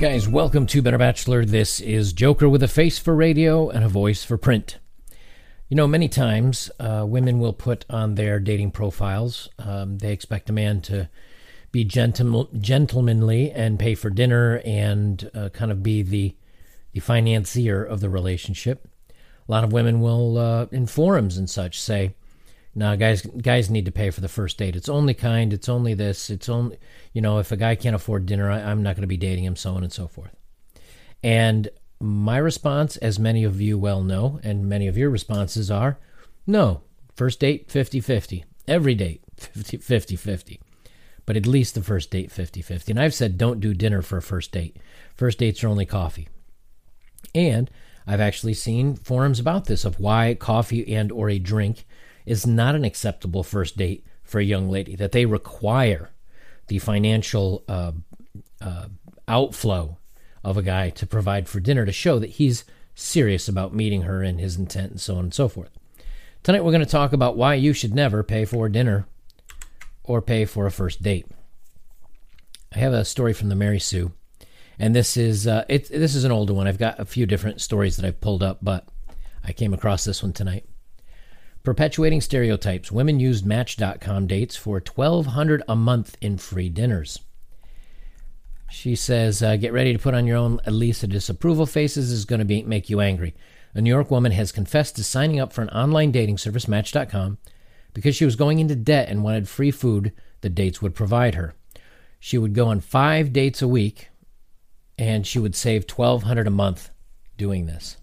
Guys, welcome to Better Bachelor. This is Joker with a face for radio and a voice for print. You know, many times uh, women will put on their dating profiles, um, they expect a man to be gentle, gentlemanly and pay for dinner and uh, kind of be the, the financier of the relationship. A lot of women will, uh, in forums and such, say, "No, guys, guys need to pay for the first date. It's only kind. It's only this. It's only, you know, if a guy can't afford dinner, I, I'm not going to be dating him, so on and so forth." And my response, as many of you well know, and many of your responses are, no. First date, 50 50. Every date, 50 50. But at least the first date, 50 50. And I've said don't do dinner for a first date. First dates are only coffee. And I've actually seen forums about this of why coffee and or a drink is not an acceptable first date for a young lady, that they require the financial uh, uh, outflow of a guy to provide for dinner to show that he's serious about meeting her and his intent and so on and so forth. Tonight we're going to talk about why you should never pay for dinner or pay for a first date. I have a story from the Mary Sue, and this is uh, it, this is an older one. I've got a few different stories that I've pulled up, but I came across this one tonight. Perpetuating stereotypes. Women used Match.com dates for twelve hundred a month in free dinners. She says, uh, "Get ready to put on your own Elisa disapproval faces. is going to be make you angry." A New York woman has confessed to signing up for an online dating service, Match.com, because she was going into debt and wanted free food the dates would provide her. She would go on five dates a week, and she would save twelve hundred a month doing this.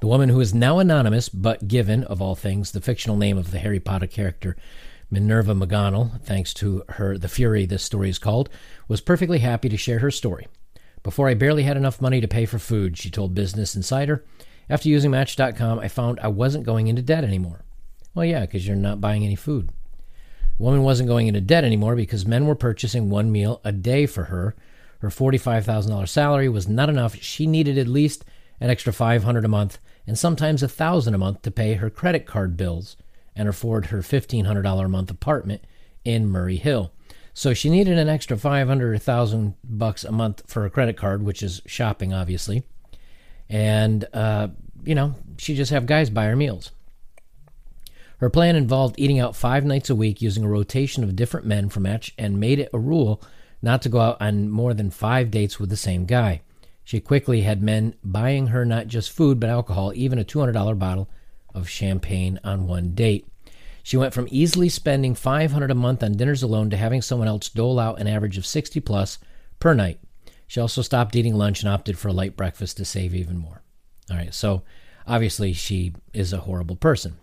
The woman who is now anonymous, but given, of all things, the fictional name of the Harry Potter character Minerva McGonagall, thanks to her the Fury this story is called, was perfectly happy to share her story. Before I barely had enough money to pay for food, she told Business Insider. After using Match.com, I found I wasn't going into debt anymore. Well, yeah, because you're not buying any food. The woman wasn't going into debt anymore because men were purchasing one meal a day for her. Her $45,000 salary was not enough. She needed at least an extra 500 a month and sometimes a 1000 a month to pay her credit card bills and afford her $1,500 a month apartment in Murray Hill. So she needed an extra 500 or 1000 bucks a month for a credit card, which is shopping, obviously. And, uh, you know, she just have guys buy her meals. Her plan involved eating out five nights a week using a rotation of different men for match and made it a rule not to go out on more than five dates with the same guy. She quickly had men buying her not just food but alcohol, even a $200 bottle of champagne on one date. She went from easily spending 500 a month on dinners alone to having someone else dole out an average of 60 plus per night. She also stopped eating lunch and opted for a light breakfast to save even more. All right, so obviously she is a horrible person.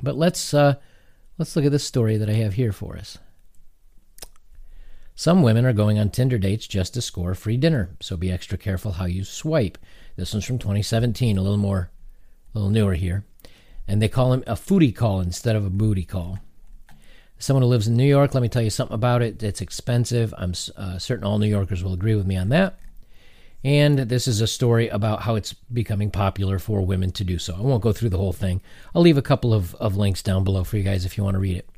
But let's uh, let's look at this story that I have here for us. Some women are going on Tinder dates just to score a free dinner, so be extra careful how you swipe. This one's from 2017, a little more a little newer here. And they call him a foodie call instead of a booty call. Someone who lives in New York, let me tell you something about it. It's expensive. I'm uh, certain all New Yorkers will agree with me on that. And this is a story about how it's becoming popular for women to do so. I won't go through the whole thing. I'll leave a couple of, of links down below for you guys if you want to read it.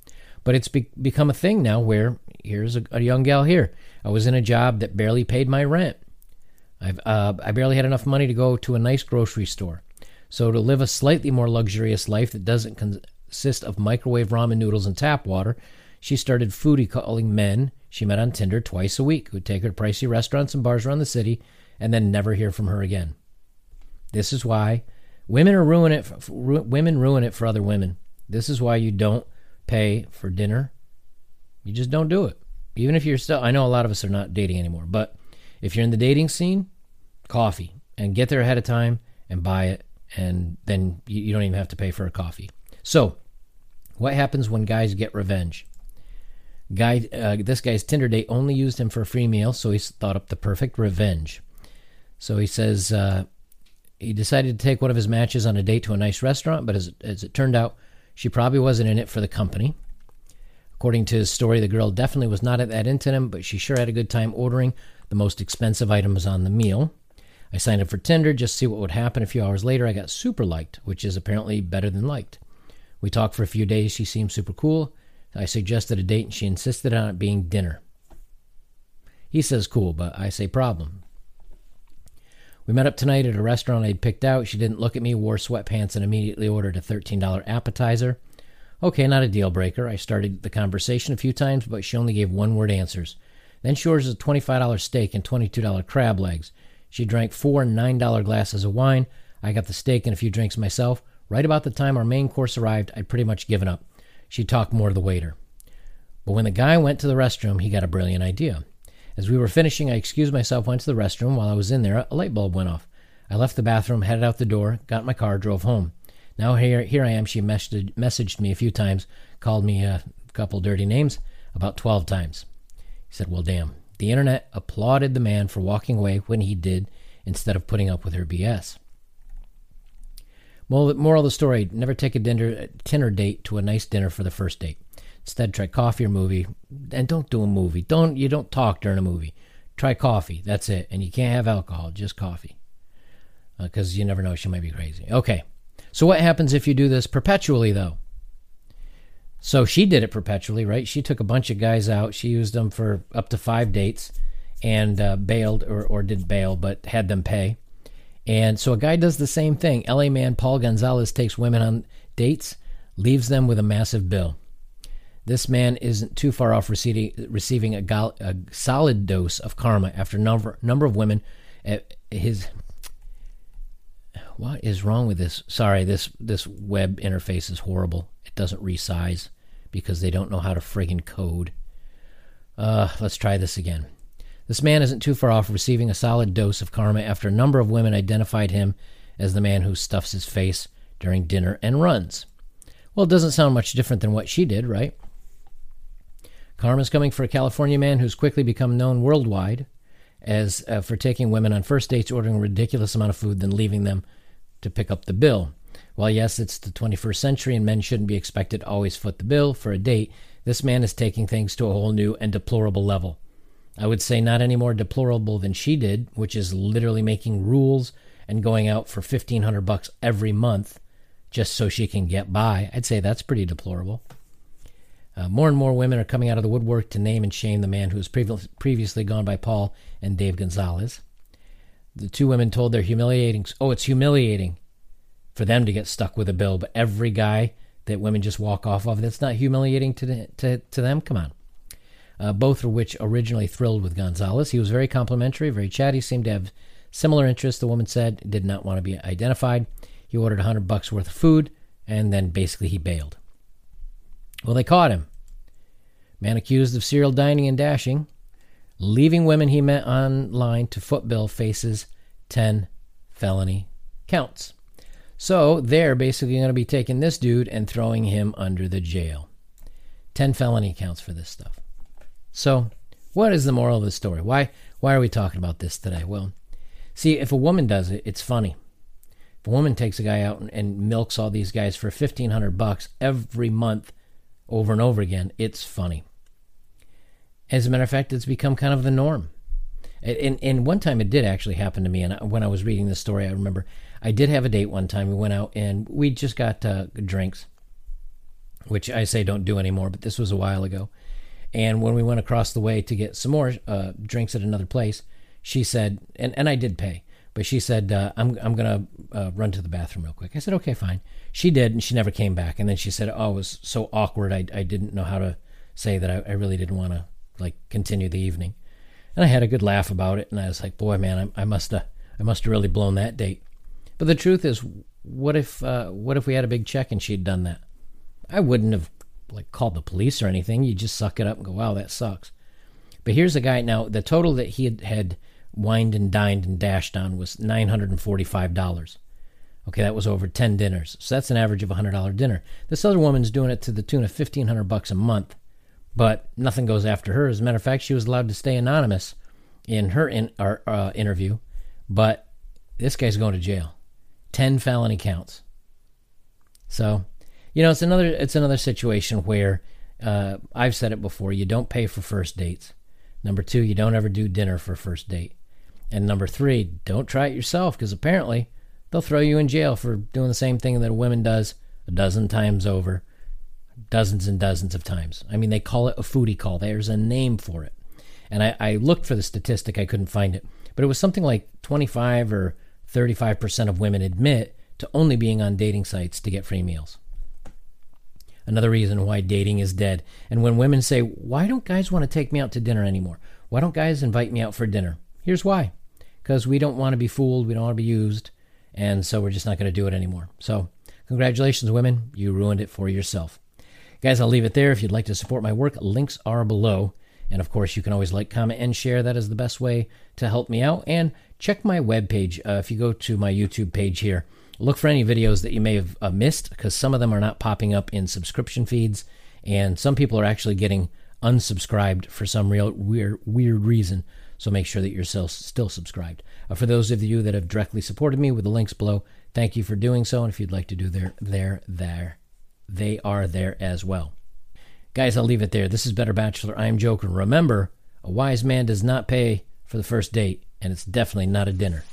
But it's be- become a thing now where here's a, a, young gal here. I was in a job that barely paid my rent. I've, uh, I barely had enough money to go to a nice grocery store. So, to live a slightly more luxurious life that doesn't consist of microwave ramen noodles and tap water, she started foodie calling men she met on Tinder twice a week who'd take her to pricey restaurants and bars around the city and then never hear from her again. This is why women are ruin it. For, women ruin it for other women. This is why you don't pay for dinner. You just don't do it. Even if you're still, I know a lot of us are not dating anymore, but if you're in the dating scene, coffee and get there ahead of time and buy it, and then you don't even have to pay for a coffee. So, what happens when guys get revenge? Guy, uh, this guy's Tinder date only used him for a free meal, so he's thought up the perfect revenge. So he says uh, he decided to take one of his matches on a date to a nice restaurant, but as, as it turned out, she probably wasn't in it for the company. According to his story, the girl definitely was not at that him, but she sure had a good time ordering the most expensive items on the meal. I signed up for Tinder just to see what would happen. A few hours later, I got super liked, which is apparently better than liked. We talked for a few days. She seemed super cool. I suggested a date and she insisted on it being dinner. He says cool, but I say problem. We met up tonight at a restaurant I'd picked out. She didn't look at me, wore sweatpants, and immediately ordered a $13 appetizer. Okay, not a deal breaker. I started the conversation a few times, but she only gave one word answers. Then she orders a $25 steak and $22 crab legs. She drank four $9 glasses of wine. I got the steak and a few drinks myself. Right about the time our main course arrived, I'd pretty much given up. She talked more to the waiter. But when the guy went to the restroom, he got a brilliant idea. As we were finishing, I excused myself, went to the restroom. While I was in there, a light bulb went off. I left the bathroom, headed out the door, got my car, drove home. Now here, here I am. She messaged, messaged me a few times, called me a couple dirty names, about 12 times. He said, Well, damn. The internet applauded the man for walking away when he did instead of putting up with her BS. Moral of the story never take a dinner, dinner date to a nice dinner for the first date. Instead, try coffee or movie. And don't do a movie. Don't You don't talk during a movie. Try coffee. That's it. And you can't have alcohol, just coffee. Because uh, you never know, she might be crazy. Okay. So, what happens if you do this perpetually, though? So, she did it perpetually, right? She took a bunch of guys out. She used them for up to five dates and uh, bailed, or, or did bail, but had them pay. And so, a guy does the same thing. LA man Paul Gonzalez takes women on dates, leaves them with a massive bill. This man isn't too far off receiving, a, solid dose of karma after number number of women. Uh, his what is wrong with this? Sorry, this this web interface is horrible. It doesn't resize because they don't know how to friggin' code. Uh, let's try this again. This man isn't too far off receiving a solid dose of karma after a number of women identified him as the man who stuffs his face during dinner and runs. Well, it doesn't sound much different than what she did, right? Karma's coming for a California man who's quickly become known worldwide as uh, for taking women on first dates, ordering a ridiculous amount of food, then leaving them to pick up the bill. While yes, it's the 21st century and men shouldn't be expected to always foot the bill for a date, this man is taking things to a whole new and deplorable level. I would say not any more deplorable than she did, which is literally making rules and going out for 1500 bucks every month just so she can get by. I'd say that's pretty deplorable. Uh, more and more women are coming out of the woodwork to name and shame the man who has previ- previously gone by Paul and Dave Gonzalez. The two women told their humiliating, oh, it's humiliating for them to get stuck with a bill, but every guy that women just walk off of, that's not humiliating to, to, to them? Come on. Uh, both of which originally thrilled with Gonzalez. He was very complimentary, very chatty, seemed to have similar interests, the woman said, did not want to be identified. He ordered a 100 bucks worth of food, and then basically he bailed. Well, they caught him. Man accused of serial dining and dashing leaving women he met online to footbill faces 10 felony counts. So they're basically going to be taking this dude and throwing him under the jail. 10 felony counts for this stuff. So, what is the moral of the story? Why why are we talking about this today? Well, see, if a woman does it, it's funny. If a woman takes a guy out and, and milks all these guys for 1500 bucks every month over and over again, it's funny. As a matter of fact, it's become kind of the norm. And, and one time it did actually happen to me. And when I was reading this story, I remember I did have a date one time. We went out and we just got uh, drinks, which I say don't do anymore, but this was a while ago. And when we went across the way to get some more uh, drinks at another place, she said, and, and I did pay, but she said, uh, I'm, I'm going to uh, run to the bathroom real quick. I said, okay, fine. She did, and she never came back. And then she said, oh, it was so awkward. I, I didn't know how to say that I, I really didn't want to like continue the evening. And I had a good laugh about it, and I was like, boy, man, I, I must have I must have really blown that date. But the truth is, what if uh, what if we had a big check and she'd done that? I wouldn't have like called the police or anything. You just suck it up and go, wow, that sucks. But here's a guy now. The total that he had, had wined and dined and dashed on was nine hundred and forty-five dollars. Okay, that was over ten dinners, so that's an average of a hundred dollar dinner. This other woman's doing it to the tune of fifteen hundred bucks a month but nothing goes after her. As a matter of fact, she was allowed to stay anonymous in her in, our, uh, interview, but this guy's going to jail. 10 felony counts. So, you know, it's another it's another situation where uh, I've said it before, you don't pay for first dates. Number 2, you don't ever do dinner for first date. And number 3, don't try it yourself because apparently they'll throw you in jail for doing the same thing that a woman does a dozen times over dozens and dozens of times. I mean, they call it a foodie call. There's a name for it. And I, I looked for the statistic, I couldn't find it. But it was something like 25 or 35% of women admit to only being on dating sites to get free meals. Another reason why dating is dead. And when women say, Why don't guys want to take me out to dinner anymore? Why don't guys invite me out for dinner? Here's why because we don't want to be fooled, we don't want to be used, and so we're just not going to do it anymore. So, congratulations, women, you ruined it for yourself. Guys, I'll leave it there. If you'd like to support my work, links are below. And of course, you can always like, comment, and share. That is the best way to help me out. And check my webpage. Uh, if you go to my YouTube page here, look for any videos that you may have uh, missed because some of them are not popping up in subscription feeds. And some people are actually getting unsubscribed for some real weird, weird reason. So make sure that you're still, still subscribed. Uh, for those of you that have directly supported me with the links below, thank you for doing so. And if you'd like to do there, there, there, they are there as well. Guys, I'll leave it there. This is Better Bachelor. I am joking. Remember, a wise man does not pay for the first date, and it's definitely not a dinner.